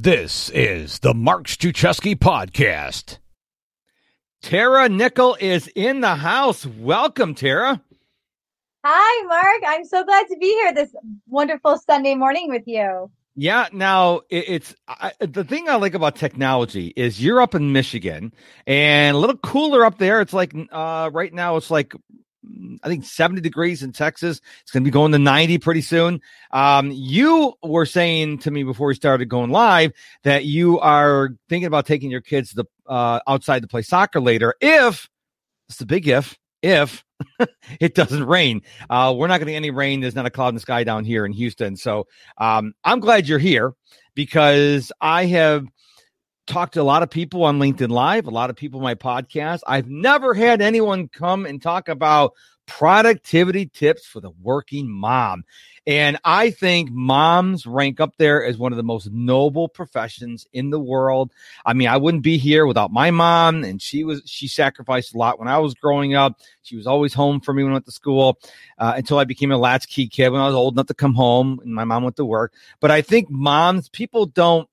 This is the Mark Struczewski podcast. Tara Nichol is in the house. Welcome, Tara. Hi, Mark. I'm so glad to be here this wonderful Sunday morning with you. Yeah, now it, it's I, the thing I like about technology is you're up in Michigan and a little cooler up there. It's like uh, right now it's like I think 70 degrees in Texas. It's going to be going to 90 pretty soon. Um, you were saying to me before we started going live that you are thinking about taking your kids the uh, outside to play soccer later. If it's the big if, if it doesn't rain, uh, we're not going to get any rain. There's not a cloud in the sky down here in Houston. So um, I'm glad you're here because I have talked to a lot of people on LinkedIn Live, a lot of people on my podcast. I've never had anyone come and talk about productivity tips for the working mom. And I think moms rank up there as one of the most noble professions in the world. I mean, I wouldn't be here without my mom, and she was she sacrificed a lot when I was growing up. She was always home for me when I went to school uh, until I became a latchkey kid when I was old enough to come home, and my mom went to work. But I think moms, people don't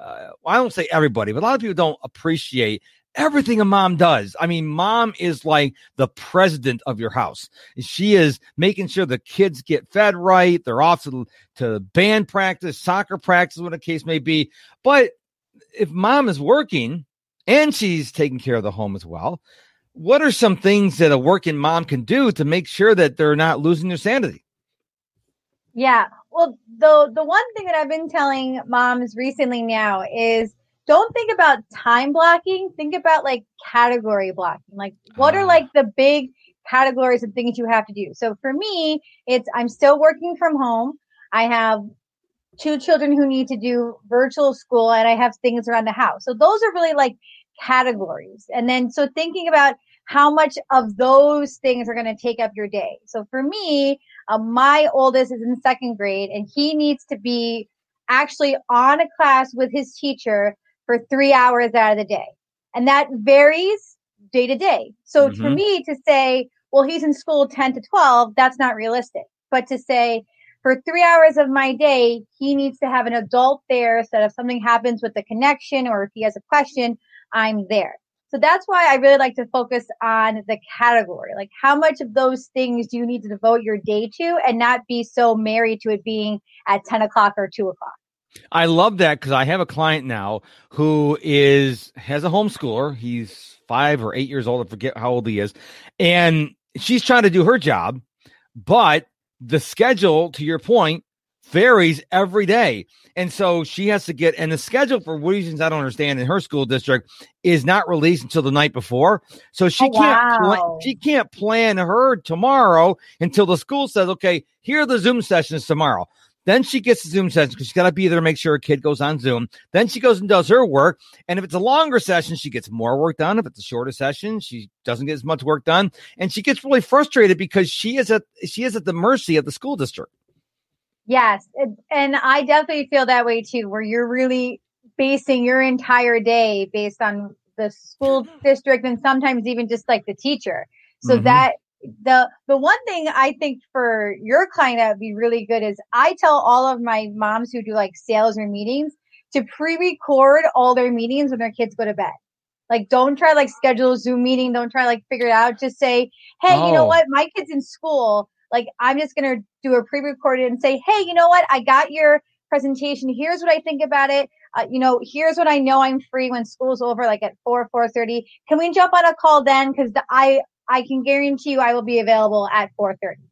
uh, I don't say everybody, but a lot of people don't appreciate everything a mom does. I mean, mom is like the president of your house. She is making sure the kids get fed right. They're off to, to band practice, soccer practice, what the case may be. But if mom is working and she's taking care of the home as well, what are some things that a working mom can do to make sure that they're not losing their sanity? Yeah. Well, the the one thing that I've been telling moms recently now is don't think about time blocking. Think about like category blocking. Like what are ah. like the big categories of things you have to do. So for me, it's I'm still working from home. I have two children who need to do virtual school and I have things around the house. So those are really like categories. And then so thinking about how much of those things are going to take up your day. So for me, uh, my oldest is in second grade and he needs to be actually on a class with his teacher for three hours out of the day. And that varies day to day. So mm-hmm. for me to say, well, he's in school 10 to 12, that's not realistic. But to say, for three hours of my day, he needs to have an adult there so that if something happens with the connection or if he has a question, I'm there. So that's why I really like to focus on the category. Like how much of those things do you need to devote your day to and not be so married to it being at 10 o'clock or 2 o'clock. I love that because I have a client now who is has a homeschooler. He's five or eight years old. I forget how old he is. And she's trying to do her job, but the schedule, to your point, varies every day. And so she has to get, and the schedule for reasons I don't understand in her school district is not released until the night before. So she oh, can't, wow. she can't plan her tomorrow until the school says, okay, here are the Zoom sessions tomorrow. Then she gets the Zoom session because she's got to be there to make sure her kid goes on Zoom. Then she goes and does her work. And if it's a longer session, she gets more work done. If it's a shorter session, she doesn't get as much work done. And she gets really frustrated because she is at she is at the mercy of the school district. Yes. And I definitely feel that way too, where you're really basing your entire day based on the school district and sometimes even just like the teacher. So mm-hmm. that the the one thing I think for your client that would be really good is I tell all of my moms who do like sales or meetings to pre-record all their meetings when their kids go to bed. Like don't try like schedule a Zoom meeting, don't try like figure it out. Just say, hey, oh. you know oh. what? My kid's in school. Like I'm just gonna do a pre-recorded and say, hey, you know what? I got your presentation. Here's what I think about it. Uh, you know, here's when I know I'm free when school's over, like at four, four thirty. Can we jump on a call then? Because I I can guarantee you I will be available at four thirty.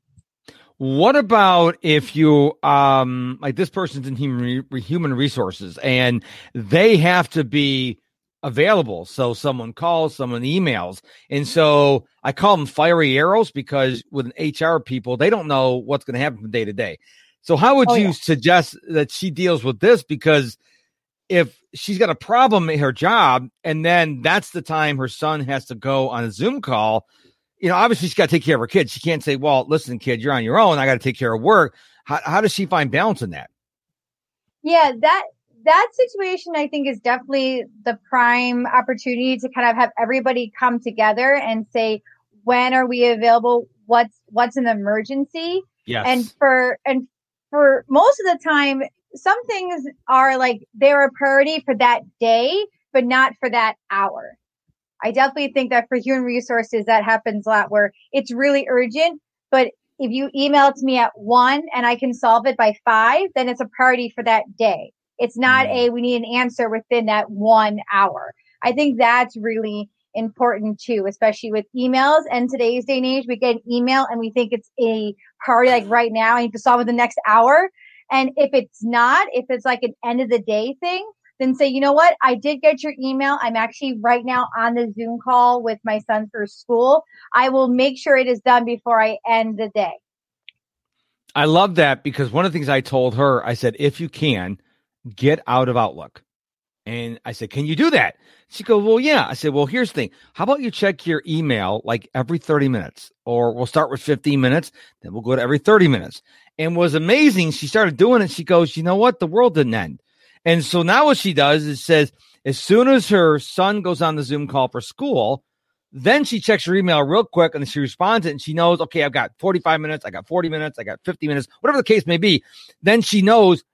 What about if you um like this person's in human human resources and they have to be available. So someone calls, someone emails. And so I call them fiery arrows because with HR people, they don't know what's going to happen from day to day. So how would oh, you yeah. suggest that she deals with this? Because if she's got a problem in her job and then that's the time her son has to go on a Zoom call, you know, obviously she's got to take care of her kids. She can't say, well, listen, kid, you're on your own. I got to take care of work. How, how does she find balance in that? Yeah, that that situation I think is definitely the prime opportunity to kind of have everybody come together and say, when are we available? What's what's an emergency? Yes. And for and for most of the time, some things are like they're a priority for that day, but not for that hour. I definitely think that for human resources, that happens a lot where it's really urgent, but if you email it to me at one and I can solve it by five, then it's a priority for that day. It's not mm. a, we need an answer within that one hour. I think that's really important too, especially with emails and today's day and age. We get an email and we think it's a priority like right now. I need to solve it the next hour. And if it's not, if it's like an end of the day thing, then say, you know what? I did get your email. I'm actually right now on the Zoom call with my son for school. I will make sure it is done before I end the day. I love that because one of the things I told her, I said, if you can, get out of Outlook. And I said, Can you do that? She goes, Well, yeah. I said, Well, here's the thing. How about you check your email like every 30 minutes? Or we'll start with 15 minutes, then we'll go to every 30 minutes. And was amazing. She started doing it. She goes, You know what? The world didn't end. And so now what she does is says, as soon as her son goes on the Zoom call for school, then she checks her email real quick and she responds it and she knows, okay, I've got 45 minutes, I got 40 minutes, I got 50 minutes, whatever the case may be. Then she knows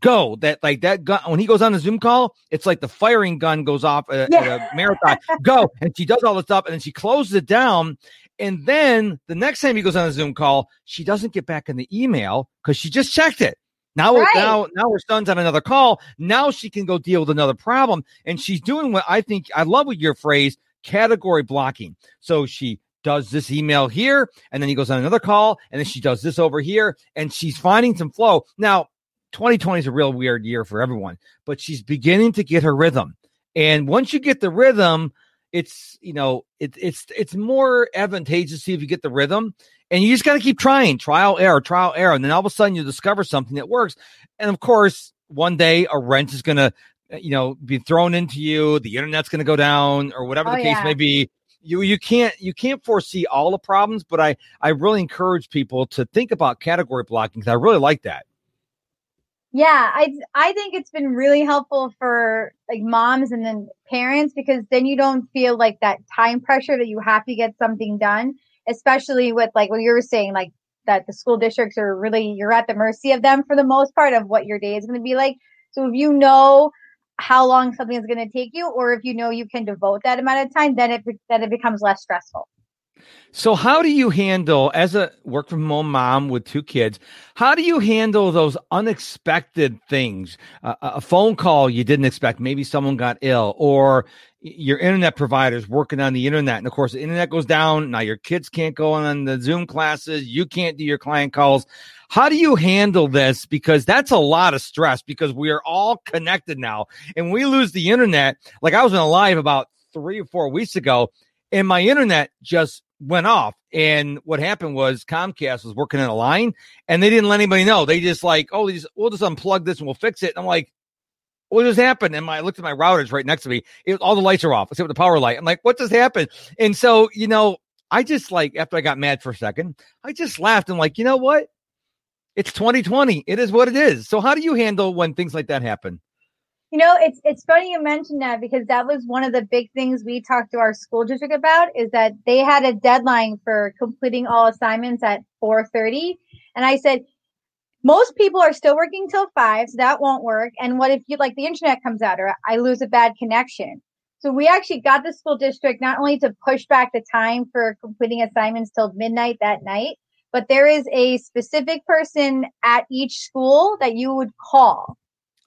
go that like that gun when he goes on the zoom call it's like the firing gun goes off at, yeah. at a marathon go and she does all this stuff and then she closes it down and then the next time he goes on a zoom call she doesn't get back in the email because she just checked it now, right. now, now her son's on another call. Now she can go deal with another problem, and she's doing what I think I love with your phrase category blocking. So she does this email here, and then he goes on another call, and then she does this over here, and she's finding some flow. Now, 2020 is a real weird year for everyone, but she's beginning to get her rhythm. And once you get the rhythm, it's you know it, it's it's more advantageous to see if you get the rhythm. And you just got to keep trying trial error trial error. And then all of a sudden you discover something that works. And of course one day a wrench is going to you know be thrown into you the internet's going to go down or whatever oh, the case yeah. may be. You you can't you can't foresee all the problems but i i really encourage people to think about category blocking because i really like that yeah, I I think it's been really helpful for like moms and then parents because then you don't feel like that time pressure that you have to get something done, especially with like what you were saying, like that the school districts are really you're at the mercy of them for the most part of what your day is going to be like. So if you know how long something is going to take you, or if you know you can devote that amount of time, then it then it becomes less stressful. So, how do you handle, as a work from home mom with two kids, how do you handle those unexpected things? Uh, a phone call you didn't expect, maybe someone got ill, or your internet providers working on the internet. And of course, the internet goes down. Now your kids can't go on the Zoom classes. You can't do your client calls. How do you handle this? Because that's a lot of stress because we are all connected now. And we lose the internet. Like I was in a live about three or four weeks ago and my internet just went off. And what happened was Comcast was working in a line and they didn't let anybody know. They just like, oh, we'll just unplug this and we'll fix it. And I'm like, what just happened? And my, I looked at my routers right next to me. It, all the lights are off except the power light. I'm like, what just happened? And so, you know, I just like, after I got mad for a second, I just laughed and like, you know what? It's 2020. It is what it is. So how do you handle when things like that happen? You know, it's it's funny you mentioned that because that was one of the big things we talked to our school district about is that they had a deadline for completing all assignments at 4:30 and I said most people are still working till 5 so that won't work. And what if you like the internet comes out or I lose a bad connection. So we actually got the school district not only to push back the time for completing assignments till midnight that night, but there is a specific person at each school that you would call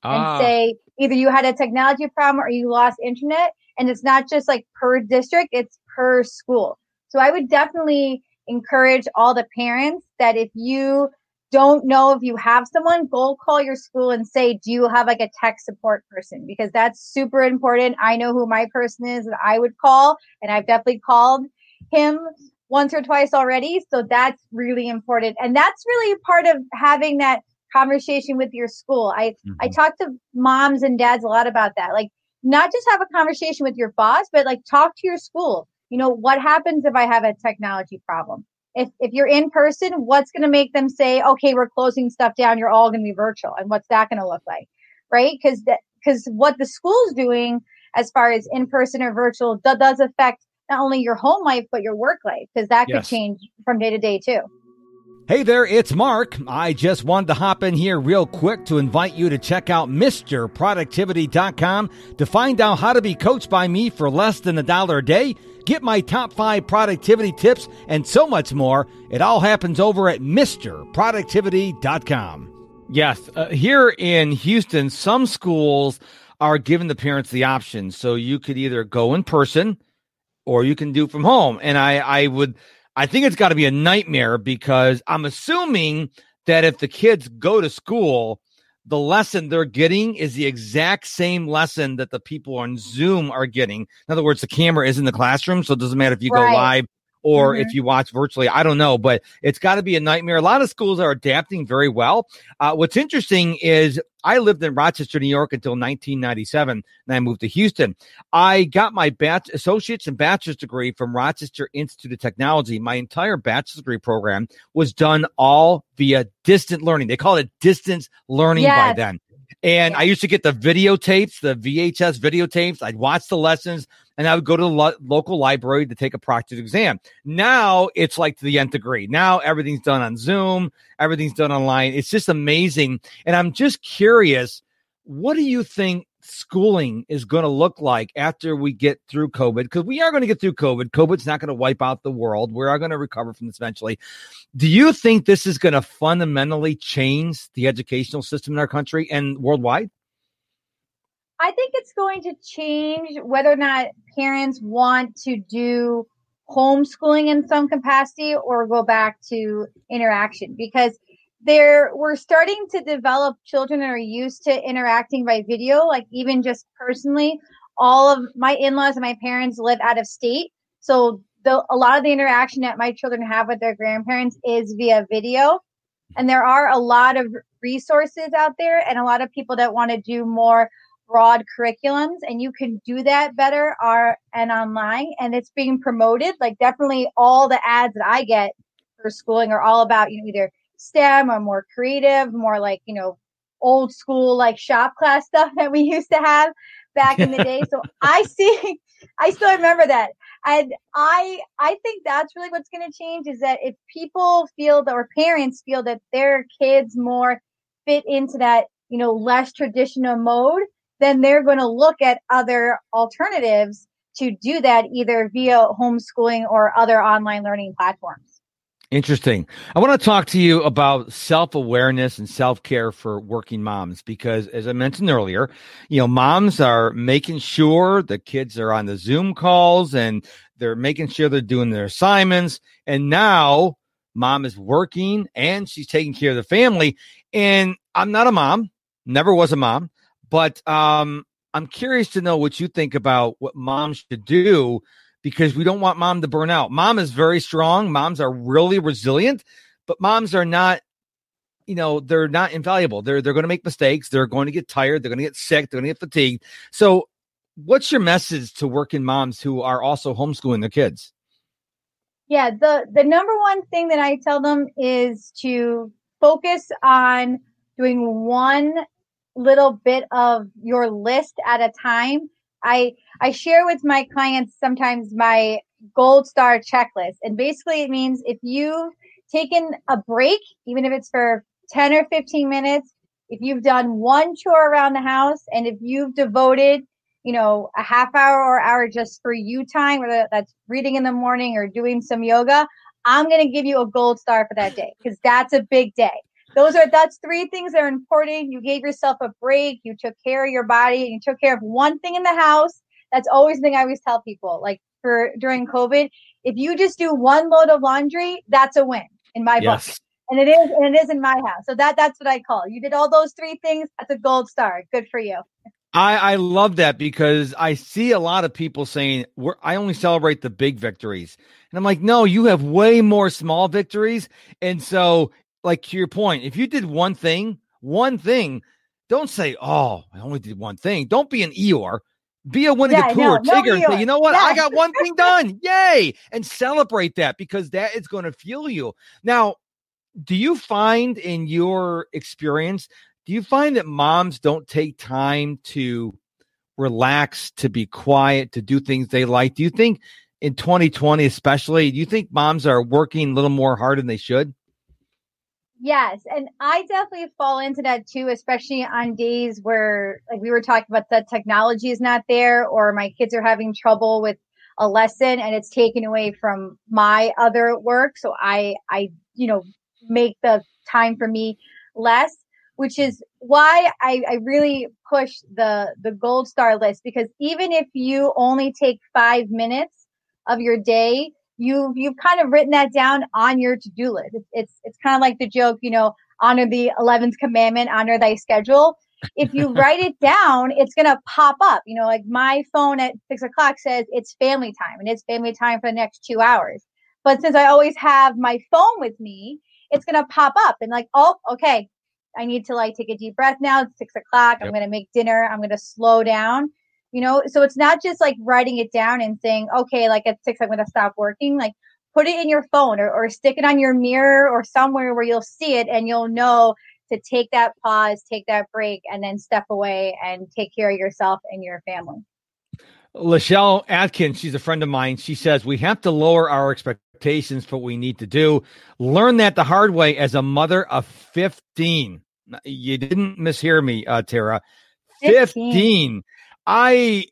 ah. and say either you had a technology problem or you lost internet. And it's not just like per district, it's per school. So I would definitely encourage all the parents that if you don't know if you have someone, go call your school and say, do you have like a tech support person? Because that's super important. I know who my person is that I would call and I've definitely called him once or twice already. So that's really important. And that's really part of having that conversation with your school. I mm-hmm. I talk to moms and dads a lot about that. Like not just have a conversation with your boss, but like talk to your school. You know, what happens if I have a technology problem? If if you're in person, what's going to make them say, "Okay, we're closing stuff down. You're all going to be virtual." And what's that going to look like? Right? Cuz cuz what the school's doing as far as in person or virtual does affect not only your home life but your work life because that yes. could change from day to day too. Hey there, it's Mark. I just wanted to hop in here real quick to invite you to check out MisterProductivity.com to find out how to be coached by me for less than a dollar a day. Get my top five productivity tips and so much more. It all happens over at MisterProductivity.com. Yes, uh, here in Houston, some schools are giving the parents the option. So you could either go in person or you can do from home. And I, I would I think it's got to be a nightmare because I'm assuming that if the kids go to school, the lesson they're getting is the exact same lesson that the people on Zoom are getting. In other words, the camera is in the classroom, so it doesn't matter if you right. go live or mm-hmm. if you watch virtually. I don't know, but it's got to be a nightmare. A lot of schools are adapting very well. Uh, what's interesting is I lived in Rochester, New York until 1997, and I moved to Houston. I got my bat- associate's and bachelor's degree from Rochester Institute of Technology. My entire bachelor's degree program was done all via distant learning. They call it distance learning yes. by then. And I used to get the videotapes, the VHS videotapes. I'd watch the lessons and I would go to the lo- local library to take a practice exam. Now it's like to the nth degree. Now everything's done on Zoom, everything's done online. It's just amazing. And I'm just curious, what do you think schooling is going to look like after we get through COVID, because we are going to get through COVID. COVID's not going to wipe out the world. We are going to recover from this eventually. Do you think this is going to fundamentally change the educational system in our country and worldwide? I think it's going to change whether or not parents want to do homeschooling in some capacity or go back to interaction because there we're starting to develop children that are used to interacting by video like even just personally. All of my in-laws and my parents live out of state. So the, a lot of the interaction that my children have with their grandparents is via video. And there are a lot of resources out there and a lot of people that want to do more broad curriculums and you can do that better are and online and it's being promoted like definitely all the ads that i get for schooling are all about you know either STEM or more creative, more like, you know, old school like shop class stuff that we used to have back in the day. So I see I still remember that. And I I think that's really what's going to change is that if people feel that or parents feel that their kids more fit into that, you know, less traditional mode, then they're going to look at other alternatives to do that either via homeschooling or other online learning platforms. Interesting. I want to talk to you about self awareness and self care for working moms because, as I mentioned earlier, you know, moms are making sure the kids are on the Zoom calls and they're making sure they're doing their assignments. And now mom is working and she's taking care of the family. And I'm not a mom, never was a mom, but um, I'm curious to know what you think about what moms should do because we don't want mom to burn out. Mom is very strong. Moms are really resilient, but moms are not, you know, they're not invaluable. They're they're going to make mistakes. They're going to get tired. They're going to get sick. They're going to get fatigued. So, what's your message to working moms who are also homeschooling their kids? Yeah, the the number one thing that I tell them is to focus on doing one little bit of your list at a time I I share with my clients sometimes my gold star checklist. And basically it means if you've taken a break, even if it's for 10 or 15 minutes, if you've done one chore around the house and if you've devoted, you know, a half hour or hour just for you time, whether that's reading in the morning or doing some yoga, I'm going to give you a gold star for that day because that's a big day those are that's three things that are important. You gave yourself a break, you took care of your body, and you took care of one thing in the house. That's always the thing I always tell people. Like for during COVID, if you just do one load of laundry, that's a win in my yes. book. And it is, and it is in my house. So that that's what I call. You did all those three things. That's a gold star. Good for you. I, I love that because I see a lot of people saying I only celebrate the big victories. And I'm like, no, you have way more small victories. And so like to your point, if you did one thing, one thing, don't say, "Oh, I only did one thing." Don't be an Eeyore. Be a Winnie yeah, the Pooh no, or Tigger no and say, "You know what? Yeah. I got one thing done. Yay!" And celebrate that because that is going to fuel you. Now, do you find in your experience, do you find that moms don't take time to relax, to be quiet, to do things they like? Do you think in 2020, especially, do you think moms are working a little more hard than they should? Yes, and I definitely fall into that too, especially on days where, like we were talking about, the technology is not there, or my kids are having trouble with a lesson, and it's taken away from my other work. So I, I, you know, make the time for me less, which is why I, I really push the the gold star list because even if you only take five minutes of your day you you've kind of written that down on your to-do list. It's it's, it's kind of like the joke, you know, honor the 11th commandment, honor thy schedule. If you write it down, it's gonna pop up. You know, like my phone at six o'clock says it's family time, and it's family time for the next two hours. But since I always have my phone with me, it's gonna pop up and like, oh, okay, I need to like take a deep breath now. It's six o'clock. Yep. I'm gonna make dinner. I'm gonna slow down you know so it's not just like writing it down and saying okay like at six i'm going to stop working like put it in your phone or, or stick it on your mirror or somewhere where you'll see it and you'll know to take that pause take that break and then step away and take care of yourself and your family Lachelle Atkins, she's a friend of mine. She says we have to lower our expectations for what we need to do. Learn that the hard way as a mother of 15. You didn't mishear me, uh, Tara. 15. 15. I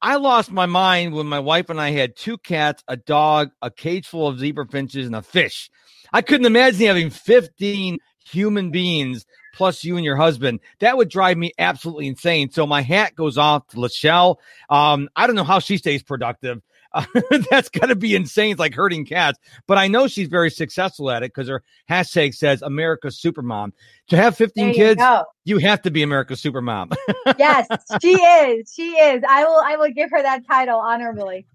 I lost my mind when my wife and I had two cats, a dog, a cage full of zebra finches, and a fish. I couldn't imagine having 15 human beings plus you and your husband. That would drive me absolutely insane. So my hat goes off to Lachelle. Um, I don't know how she stays productive. Uh, that's got to be insane. It's like hurting cats. But I know she's very successful at it because her hashtag says America's Supermom. To have 15 you kids, go. you have to be America's Supermom. yes, she is. She is. I will. I will give her that title honorably.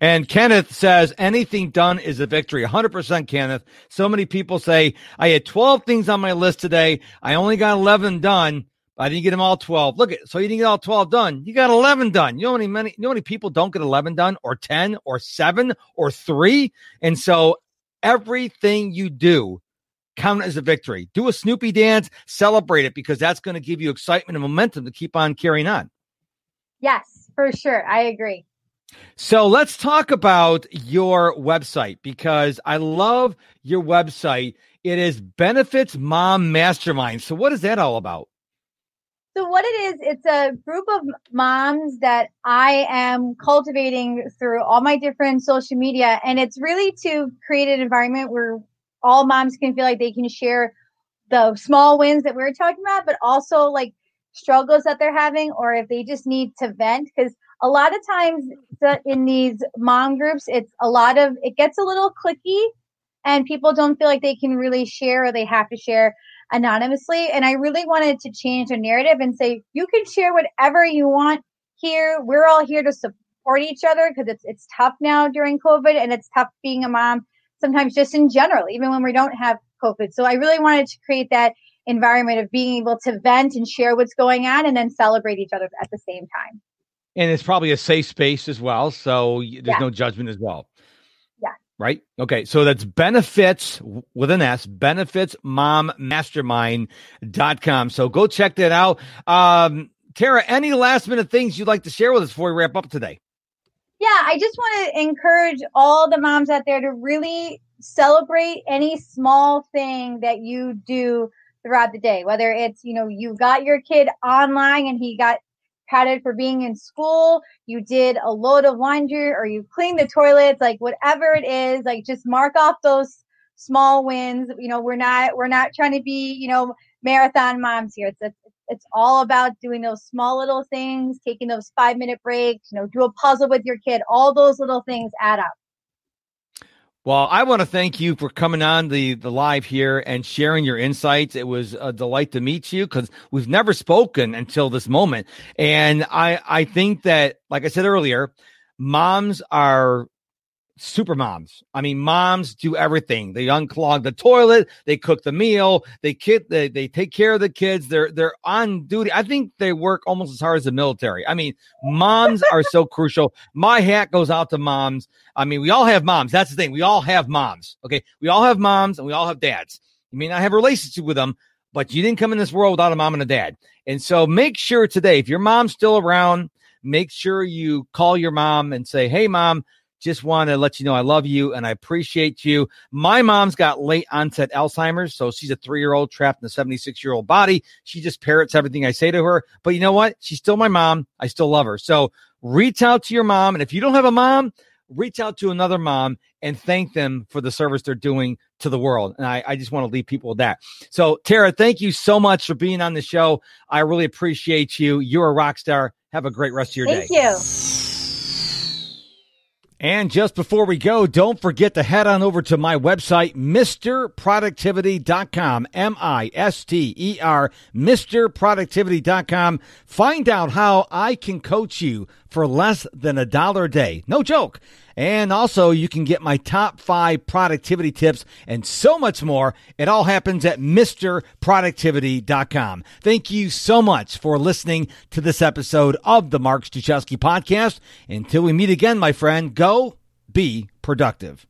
And Kenneth says anything done is a victory. 100% Kenneth. So many people say, I had 12 things on my list today. I only got 11 done. I didn't get them all 12. Look at so you didn't get all 12 done. You got 11 done. You know how many, many you know how many people don't get 11 done or 10 or 7 or 3? And so everything you do count as a victory. Do a Snoopy dance, celebrate it because that's going to give you excitement and momentum to keep on carrying on. Yes, for sure. I agree. So let's talk about your website because I love your website. It is Benefits Mom Mastermind. So what is that all about? So what it is, it's a group of moms that I am cultivating through all my different social media. And it's really to create an environment where all moms can feel like they can share the small wins that we are talking about, but also like struggles that they're having, or if they just need to vent. Cause a lot of times in these mom groups, it's a lot of, it gets a little clicky and people don't feel like they can really share or they have to share anonymously. And I really wanted to change the narrative and say, you can share whatever you want here. We're all here to support each other because it's, it's tough now during COVID and it's tough being a mom sometimes just in general, even when we don't have COVID. So I really wanted to create that environment of being able to vent and share what's going on and then celebrate each other at the same time. And it's probably a safe space as well. So there's yeah. no judgment as well right? Okay. So that's benefits with an S, benefitsmommastermind.com. So go check that out. Um, Tara, any last minute things you'd like to share with us before we wrap up today? Yeah, I just want to encourage all the moms out there to really celebrate any small thing that you do throughout the day, whether it's, you know, you got your kid online and he got for being in school, you did a load of laundry or you cleaned the toilets, like whatever it is, like just mark off those small wins. You know, we're not we're not trying to be, you know, marathon moms here. It's it's, it's all about doing those small little things, taking those 5-minute breaks, you know, do a puzzle with your kid. All those little things add up. Well, I want to thank you for coming on the, the live here and sharing your insights. It was a delight to meet you because we've never spoken until this moment. And I, I think that, like I said earlier, moms are super moms. I mean, moms do everything. They unclog the toilet, they cook the meal, they kid they, they take care of the kids. They're they're on duty. I think they work almost as hard as the military. I mean, moms are so crucial. My hat goes out to moms. I mean, we all have moms. That's the thing. We all have moms. Okay. We all have moms and we all have dads. You may not have a relationship with them, but you didn't come in this world without a mom and a dad. And so make sure today, if your mom's still around, make sure you call your mom and say, Hey mom, just want to let you know I love you and I appreciate you. My mom's got late onset Alzheimer's, so she's a three year old trapped in a 76 year old body. She just parrots everything I say to her. But you know what? She's still my mom. I still love her. So reach out to your mom. And if you don't have a mom, reach out to another mom and thank them for the service they're doing to the world. And I, I just want to leave people with that. So, Tara, thank you so much for being on the show. I really appreciate you. You're a rock star. Have a great rest of your thank day. Thank you. And just before we go, don't forget to head on over to my website, MisterProductivity.com, M-I-S-T-E-R, MisterProductivity.com. Find out how I can coach you for less than a dollar a day. No joke. And also, you can get my top five productivity tips and so much more. It all happens at MisterProductivity.com. Thank you so much for listening to this episode of the Mark Struczewski podcast. Until we meet again, my friend, go be productive.